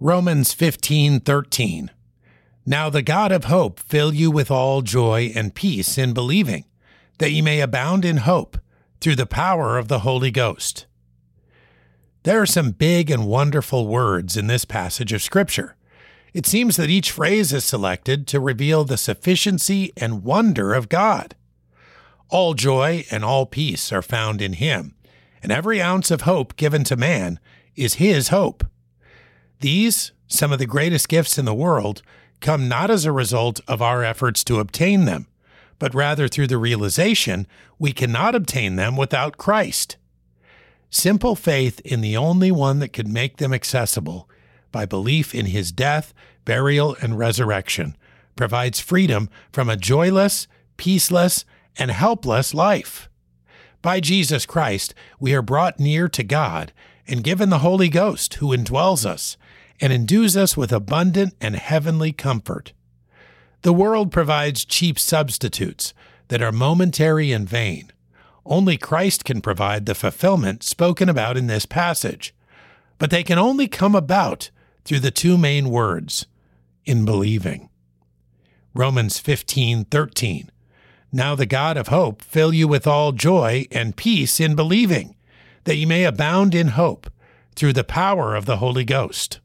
Romans 15:13 Now the God of hope fill you with all joy and peace in believing, that ye may abound in hope through the power of the Holy Ghost. There are some big and wonderful words in this passage of Scripture. It seems that each phrase is selected to reveal the sufficiency and wonder of God. All joy and all peace are found in Him, and every ounce of hope given to man is His hope. These, some of the greatest gifts in the world, come not as a result of our efforts to obtain them, but rather through the realization we cannot obtain them without Christ. Simple faith in the only one that could make them accessible, by belief in his death, burial, and resurrection, provides freedom from a joyless, peaceless, and helpless life. By Jesus Christ, we are brought near to God and given the Holy Ghost, who indwells us and endues us with abundant and heavenly comfort. The world provides cheap substitutes that are momentary and vain. Only Christ can provide the fulfillment spoken about in this passage, but they can only come about through the two main words in believing. Romans 15:13 Now the God of hope fill you with all joy and peace in believing, that you may abound in hope through the power of the Holy Ghost.